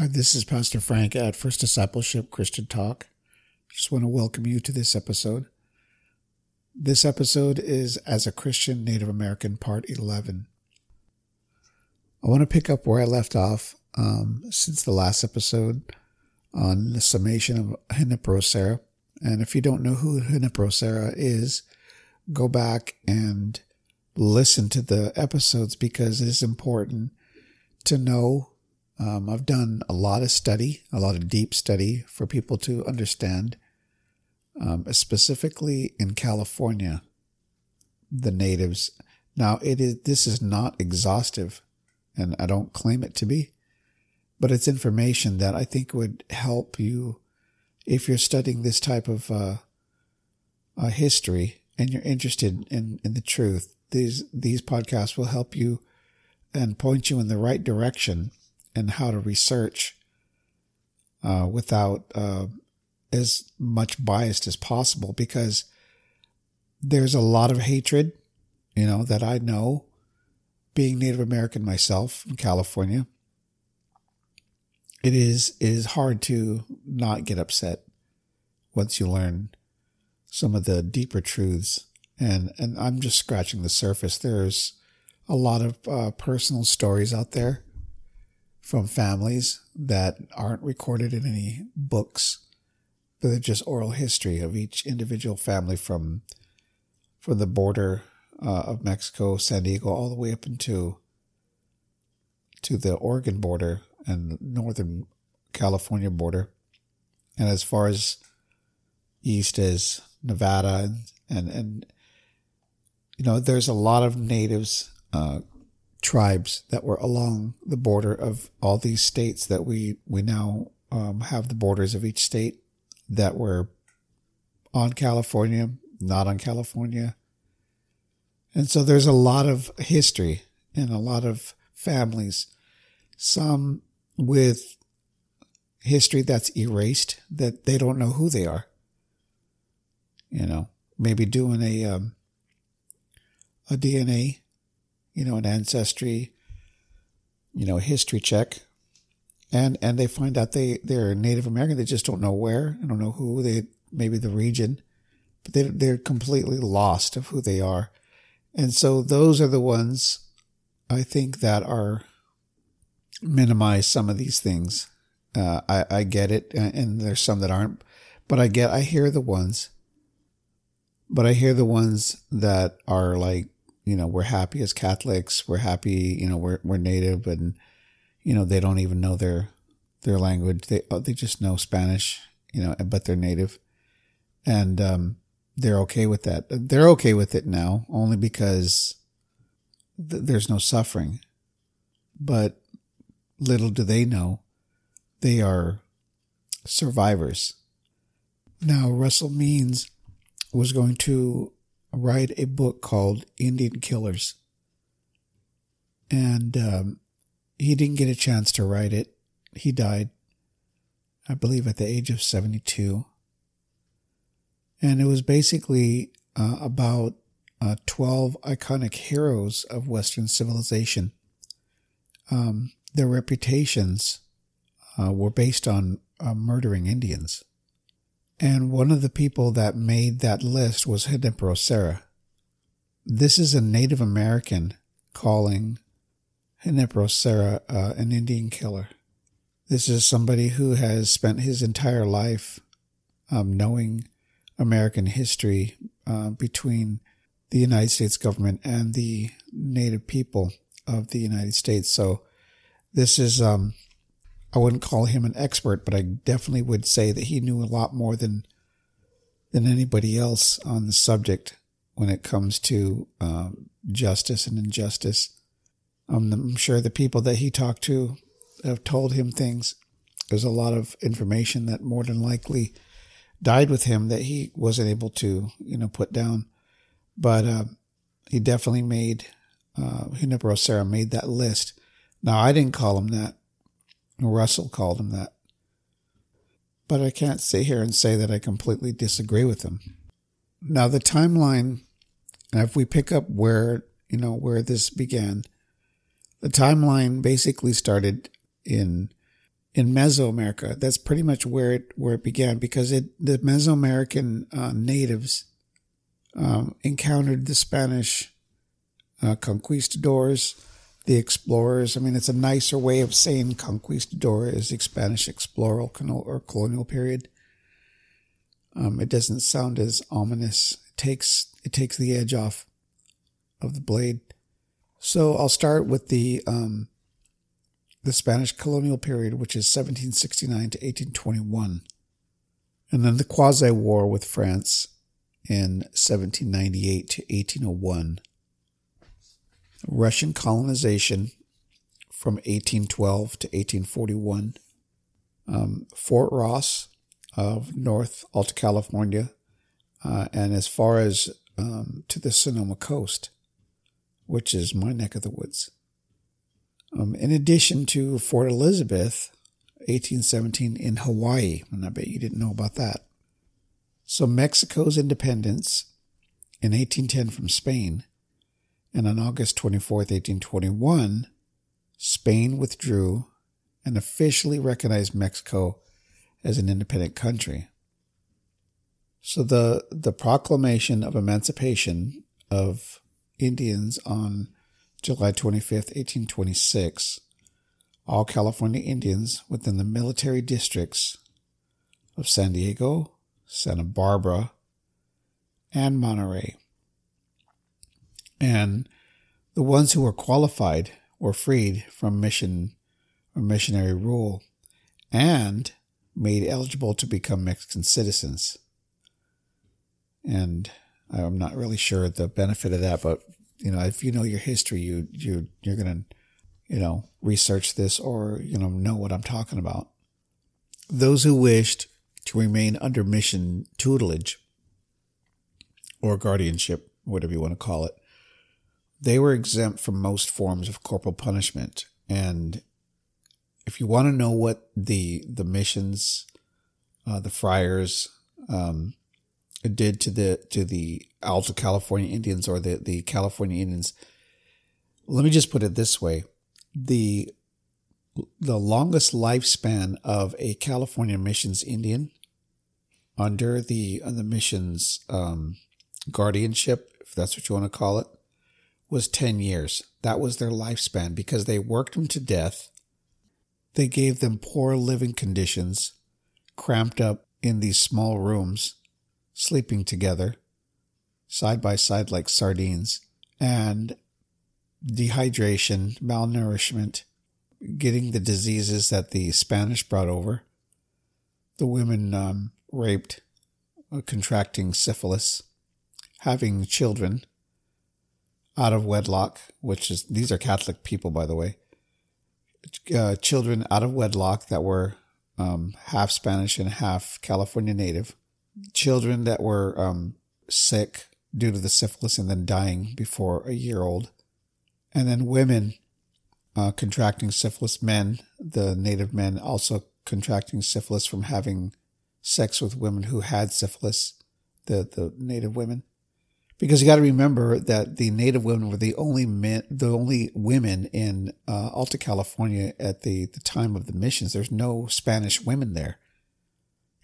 Hi, this is Pastor Frank at First Discipleship Christian Talk. Just want to welcome you to this episode. This episode is As a Christian Native American, Part 11. I want to pick up where I left off um, since the last episode on the summation of Junípero Serra. And if you don't know who Junípero Serra is, go back and listen to the episodes because it is important to know. Um, I've done a lot of study, a lot of deep study for people to understand, um, specifically in California, the natives. Now, it is this is not exhaustive, and I don't claim it to be, but it's information that I think would help you if you're studying this type of uh, uh, history and you're interested in, in the truth. These these podcasts will help you and point you in the right direction and how to research uh, without uh, as much biased as possible because there's a lot of hatred, you know, that I know being Native American myself in California. It is it is hard to not get upset once you learn some of the deeper truths and and I'm just scratching the surface. There's a lot of uh, personal stories out there from families that aren't recorded in any books, but they're just oral history of each individual family from from the border uh, of Mexico, San Diego, all the way up into to the Oregon border and northern California border, and as far as east as Nevada and and, and you know, there's a lot of natives uh, tribes that were along the border of all these states that we we now um, have the borders of each state that were on California, not on California, and so there's a lot of history and a lot of families, some with history that's erased that they don't know who they are. You know, maybe doing a um, a DNA you know, an ancestry, you know, history check. And, and they find out they, they're Native American. They just don't know where. I don't know who they, maybe the region, but they, they're completely lost of who they are. And so those are the ones I think that are minimize some of these things. Uh, I, I get it. And there's some that aren't, but I get, I hear the ones, but I hear the ones that are like you know, we're happy as Catholics. We're happy, you know, we're, we're native and, you know, they don't even know their, their language. They, oh, they just know Spanish, you know, but they're native and, um, they're okay with that. They're okay with it now only because th- there's no suffering. But little do they know they are survivors. Now, Russell Means was going to write a book called Indian Killers. And um, he didn't get a chance to write it. He died, I believe, at the age of 72. And it was basically uh, about uh, 12 iconic heroes of Western civilization. Um, their reputations uh, were based on uh, murdering Indians. And one of the people that made that list was Junípero Serra. This is a Native American calling Junípero Serra uh, an Indian killer. This is somebody who has spent his entire life um, knowing American history uh, between the United States government and the Native people of the United States. So this is um, I wouldn't call him an expert, but I definitely would say that he knew a lot more than than anybody else on the subject when it comes to um, justice and injustice. Um, I'm sure the people that he talked to have told him things. There's a lot of information that more than likely died with him that he wasn't able to, you know, put down. But uh, he definitely made, uh, Junípero Serra made that list. Now, I didn't call him that. Russell called him that. But I can't sit here and say that I completely disagree with him. Now, the timeline, if we pick up where, you know, where this began, the timeline basically started in in Mesoamerica. That's pretty much where it where it began because it the Mesoamerican uh, natives um, encountered the Spanish uh, conquistadors, the explorers. I mean, it's a nicer way of saying conquistador is the Spanish explorer or colonial period. Um, it doesn't sound as ominous. It takes it takes the edge off of the blade. So I'll start with the um, the Spanish colonial period, which is 1769 to 1821, and then the Quasi War with France in 1798 to 1801. Russian colonization from 1812 to 1841. Um, Fort Ross of North Alta California, uh, and as far as um, to the Sonoma coast, which is my neck of the woods. Um, in addition to Fort Elizabeth, 1817 in Hawaii, and I bet you didn't know about that. So Mexico's independence in 1810 from Spain, and on August 24th, 1821, Spain withdrew and officially recognized Mexico as an independent country. So the the proclamation of emancipation of Indians on July 25th, 1826, all California Indians within the military districts of San Diego, Santa Barbara, and Monterey. And the ones who were qualified were freed from mission or missionary rule and made eligible to become Mexican citizens. And I'm not really sure the benefit of that, but you know, if you know your history, you you you're gonna, you know, research this or you know know what I'm talking about. Those who wished to remain under mission tutelage or guardianship, whatever you want to call it, they were exempt from most forms of corporal punishment. And if you want to know what the the missions, uh, the friars um, did to the to the Alta California Indians or the the California Indians, let me just put it this way: the the longest lifespan of a California missions Indian under the the missions um, guardianship, if that's what you want to call it, was ten years. That was their lifespan because they worked them to death. They gave them poor living conditions, cramped up in these small rooms, sleeping together, side by side like sardines, and dehydration, malnourishment, getting the diseases that the Spanish brought over. The women um, raped, contracting syphilis, having children out of wedlock, which is, these are Catholic people, by the way. Uh, children out of wedlock that were um, half Spanish and half California native. Children that were um, sick due to the syphilis and then dying before a year old. And then women uh, contracting syphilis, men, the native men also contracting syphilis from having sex with women who had syphilis, the, the native women. Because you got to remember that the native women were the only men, the only women in uh, Alta California at the, the time of the missions. There's no Spanish women there.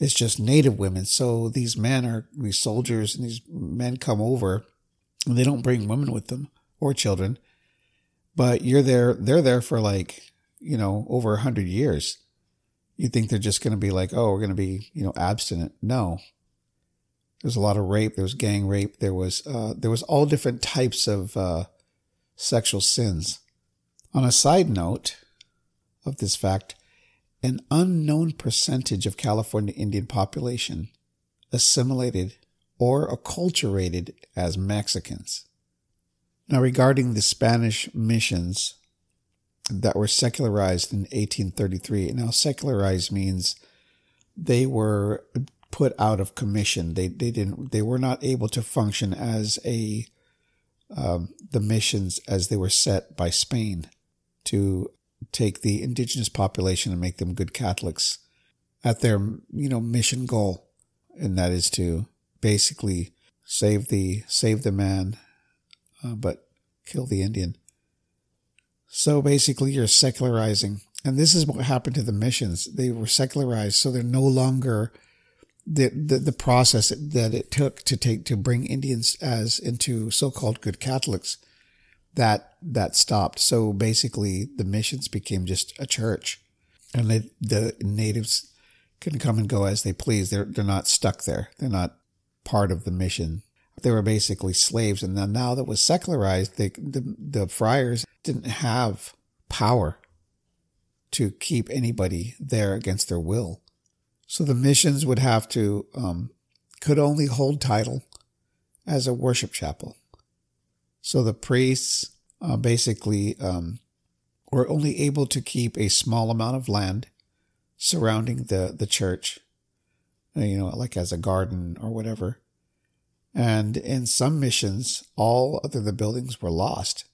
It's just native women. So these men are these soldiers and these men come over and they don't bring women with them or children, but you're there, they're there for like, you know, over a hundred years. You think they're just going to be like, oh, we're going to be, you know, abstinent. No. There's a lot of rape. There was gang rape. There was, uh, there was all different types of, uh, sexual sins. On a side note of this fact, an unknown percentage of California Indian population assimilated or acculturated as Mexicans. Now, regarding the Spanish missions that were secularized in 1833. Now, secularized means they were put out of commission. They they didn't they were not able to function as a um, the missions as they were set by Spain to take the indigenous population and make them good Catholics at their you know mission goal, and that is to basically save the save the man, uh, but kill the Indian. So basically, you're secularizing And this is what happened to the missions. They were secularized, so they're no longer the, the, the process that it took to take to bring Indians as into so-called good Catholics that that stopped. So basically, the missions became just a church, and they, the natives can come and go as they please. They're they're not stuck there. They're not part of the mission. They were basically slaves, and then now that was secularized, they, the the friars didn't have power to keep anybody there against their will. So the missions would have to um, could only hold title as a worship chapel. So the priests uh, basically um, were only able to keep a small amount of land surrounding the the church, uh, you know, like as a garden or whatever. And in some missions, all other the buildings were lost.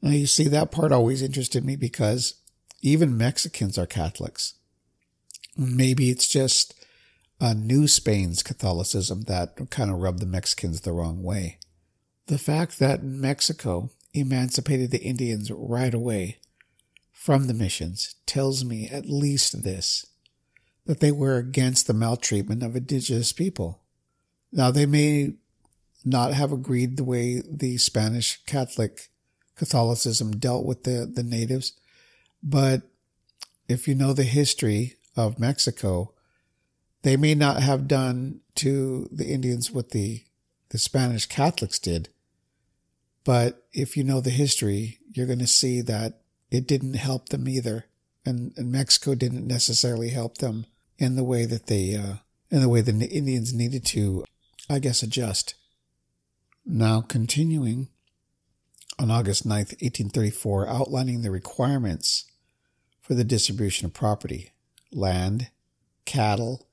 Now you see that part always interested me because even Mexicans are Catholics. Maybe it's just a New Spain's Catholicism that kind of rubbed the Mexicans the wrong way. The fact that Mexico emancipated the Indians right away from the missions tells me at least this that they were against the maltreatment of indigenous people. Now, they may not have agreed the way the Spanish Catholic Catholicism dealt with the, the natives, but if you know the history of Mexico, they may not have done to the Indians what the, the Spanish Catholics did. But if you know the history, you're going to see that it didn't help them either. And, and Mexico didn't necessarily help them in the way that they, uh, in the way the Indians needed to, I guess, adjust. Now, continuing on August 9th, 1834, outlining the requirements for the distribution of property land, cattle,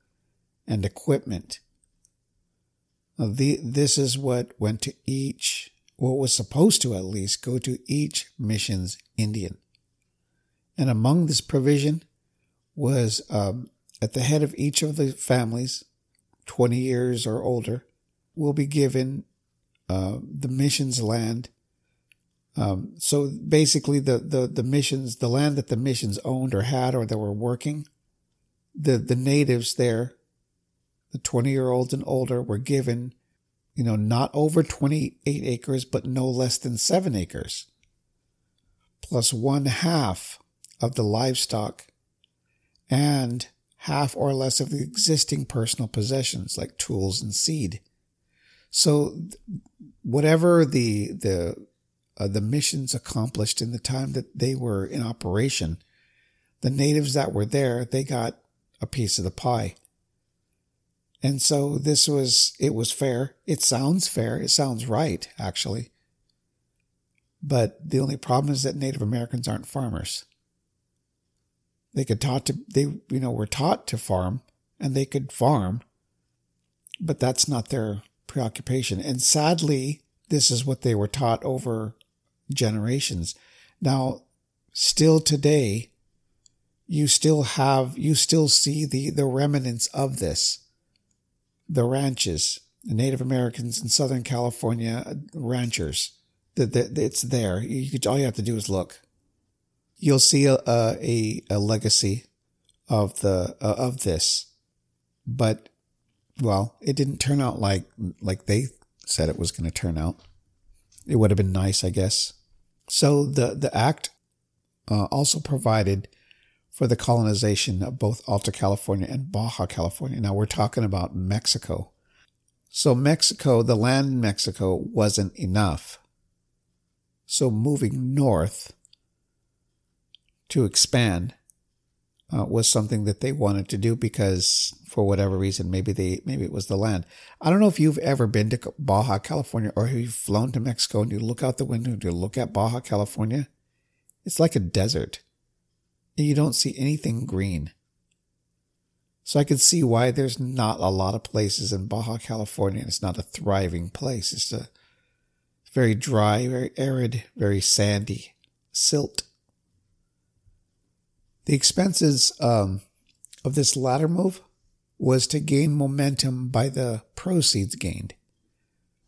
and equipment. Now, the, this is what went to each, what was supposed to at least go to each mission's Indian. And among this provision was um, at the head of each of the families, 20 years or older, will be given uh, the mission's land. Um, so basically, the, the, the missions, the land that the missions owned or had or that were working, the, the natives there, the 20 year olds and older were given, you know, not over 28 acres, but no less than seven acres, plus one half of the livestock and half or less of the existing personal possessions like tools and seed. So whatever the, the, uh, the missions accomplished in the time that they were in operation, the natives that were there, they got a piece of the pie. And so this was, it was fair. It sounds fair. It sounds right, actually. But the only problem is that Native Americans aren't farmers. They could taught to, they, you know, were taught to farm and they could farm, but that's not their preoccupation. And sadly, this is what they were taught over generations. Now, still today, you still have, you still see the, the remnants of this. The ranches, the Native Americans in Southern California, ranchers. The, the, it's there. You could, all you have to do is look. You'll see a, a, a legacy of the, uh, of this. But, well, it didn't turn out like, like they said it was going to turn out. It would have been nice, I guess. So the, the act uh, also provided for the colonization of both Alta California and Baja California. Now we're talking about Mexico. So Mexico, the land in Mexico wasn't enough. So moving north to expand uh, was something that they wanted to do because for whatever reason, maybe they, maybe it was the land. I don't know if you've ever been to Baja California or have you flown to Mexico and you look out the window and you look at Baja California. It's like a desert and you don't see anything green. So I can see why there's not a lot of places in Baja California. It's not a thriving place. It's a very dry, very arid, very sandy, silt. The expenses um, of this latter move was to gain momentum by the proceeds gained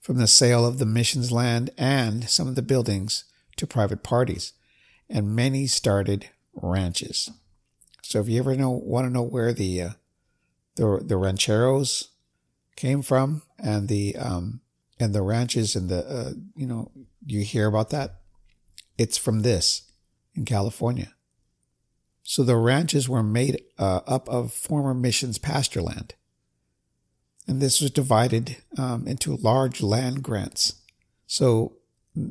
from the sale of the mission's land and some of the buildings to private parties, and many started ranches. So if you ever know want to know where the uh, the the rancheros came from and the um and the ranches and the uh, you know you hear about that, it's from this in California. So the ranches were made uh, up of former missions pasture land. And this was divided um, into large land grants. So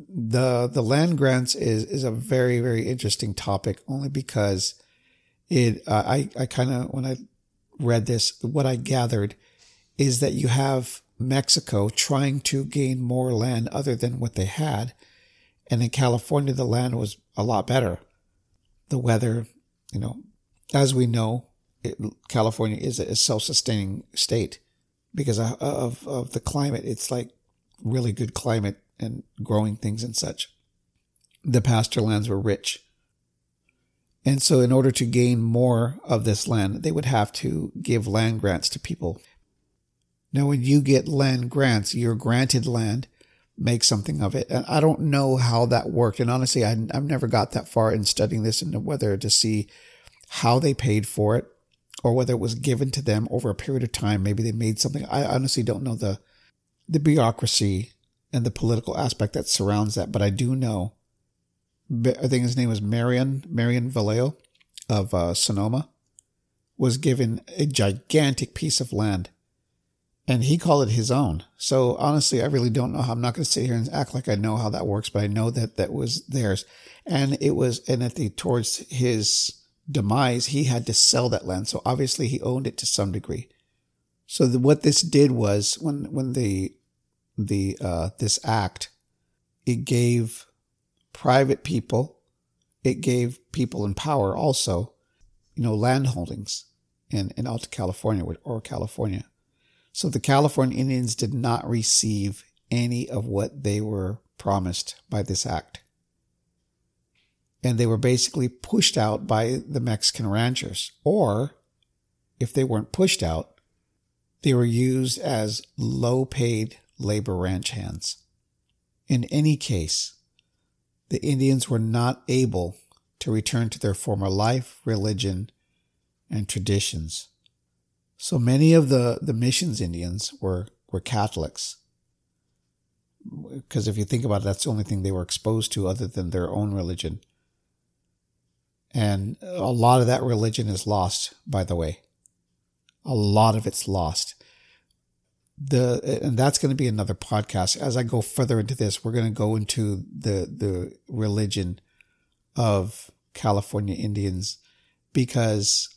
the the land grants is is a very very interesting topic only because it uh, I I kind of when I read this what I gathered is that you have Mexico trying to gain more land other than what they had and in California the land was a lot better the weather you know, as we know, it, California is a self-sustaining state because of, of, of the climate. It's like really good climate and growing things and such. The pasture lands were rich. And so in order to gain more of this land, they would have to give land grants to people. Now, when you get land grants, you're granted land, make something of it. And I don't know how that worked. And honestly, I, have never got that far in studying this and whether to see how they paid for it or whether it was given to them over a period of time. Maybe they made something. I honestly don't know the, the bureaucracy and the political aspect that surrounds that, but I do know. I think his name was Marion, Marion Vallejo of uh, Sonoma was given a gigantic piece of land and he called it his own. So honestly, I really don't know how. I'm not going to sit here and act like I know how that works, but I know that that was theirs, and it was, and at the towards his demise, he had to sell that land. So obviously, he owned it to some degree. So the, what this did was when when the the uh, this act, it gave private people, it gave people in power also, you know, land holdings in in Alta California or California. So the California Indians did not receive any of what they were promised by this act. And they were basically pushed out by the Mexican ranchers. Or, if they weren't pushed out, they were used as low paid labor ranch hands. In any case, the Indians were not able to return to their former life, religion, and traditions. So many of the, the missions Indians were, were Catholics. Because if you think about it, that's the only thing they were exposed to other than their own religion. And a lot of that religion is lost, by the way. A lot of it's lost. The, and that's going to be another podcast. As I go further into this, we're going to go into the, the religion of California Indians because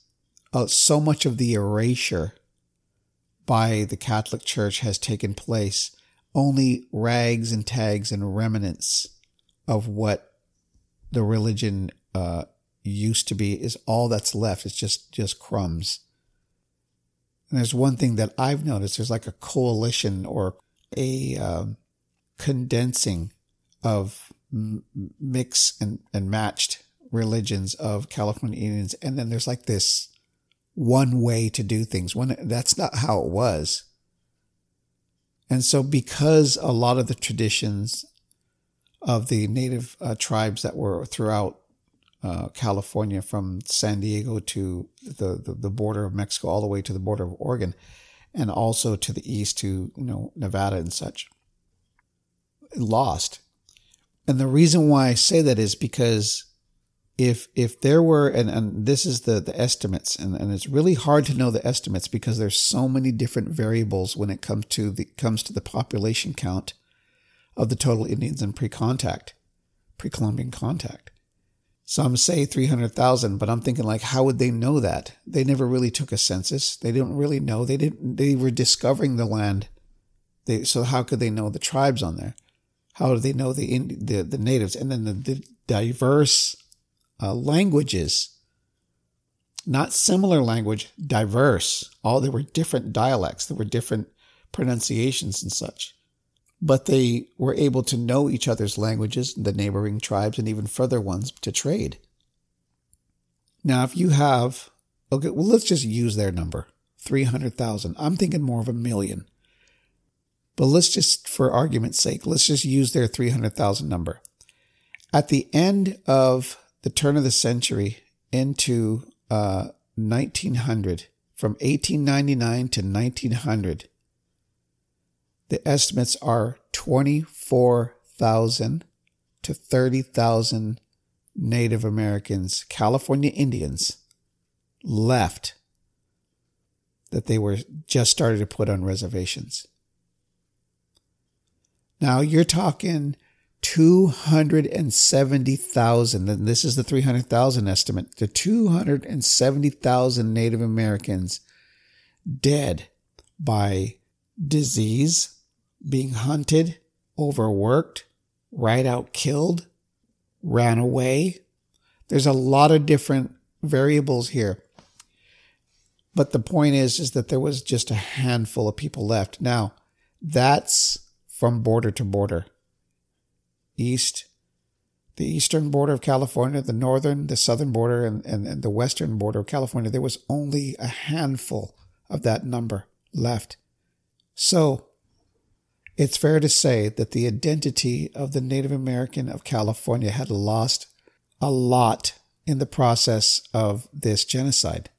uh, so much of the erasure by the Catholic Church has taken place. Only rags and tags and remnants of what the religion uh, used to be is all that's left. It's just just crumbs. And there's one thing that I've noticed: there's like a coalition or a um, condensing of m- mix and, and matched religions of California Indians, and then there's like this one way to do things when that's not how it was. And so, because a lot of the traditions of the native uh, tribes that were throughout uh, California, from San Diego to the, the, the border of Mexico, all the way to the border of Oregon, and also to the east to you know Nevada and such, lost. And the reason why I say that is because if if there were and, and this is the the estimates and, and it's really hard to know the estimates because there's so many different variables when it comes to the comes to the population count of the total Indians in pre-contact, pre-Columbian contact. Some say 300,000, but I'm thinking like, how would they know that? They never really took a census. They didn't really know. They didn't, they were discovering the land. They, so how could they know the tribes on there? How do they know the, the, the natives? And then the, the diverse uh, languages, not similar language, diverse. All there were different dialects, there were different pronunciations and such. But they were able to know each other's languages, the neighboring tribes, and even further ones to trade. Now, if you have, okay, well, let's just use their number 300,000. I'm thinking more of a million. But let's just, for argument's sake, let's just use their 300,000 number. At the end of the turn of the century into uh, 1900, from 1899 to 1900, the estimates are 24,000 to 30,000 Native Americans, California Indians, left that they were just started to put on reservations. Now you're talking 270,000, and this is the 300,000 estimate, the 270,000 Native Americans dead by disease, being hunted, overworked, right out killed, ran away. There's a lot of different variables here. But the point is, is that there was just a handful of people left. Now, that's from border to border. East, the eastern border of California, the northern, the southern border, and, and, and the western border of California, there was only a handful of that number left. So, it's fair to say that the identity of the Native American of California had lost a lot in the process of this genocide.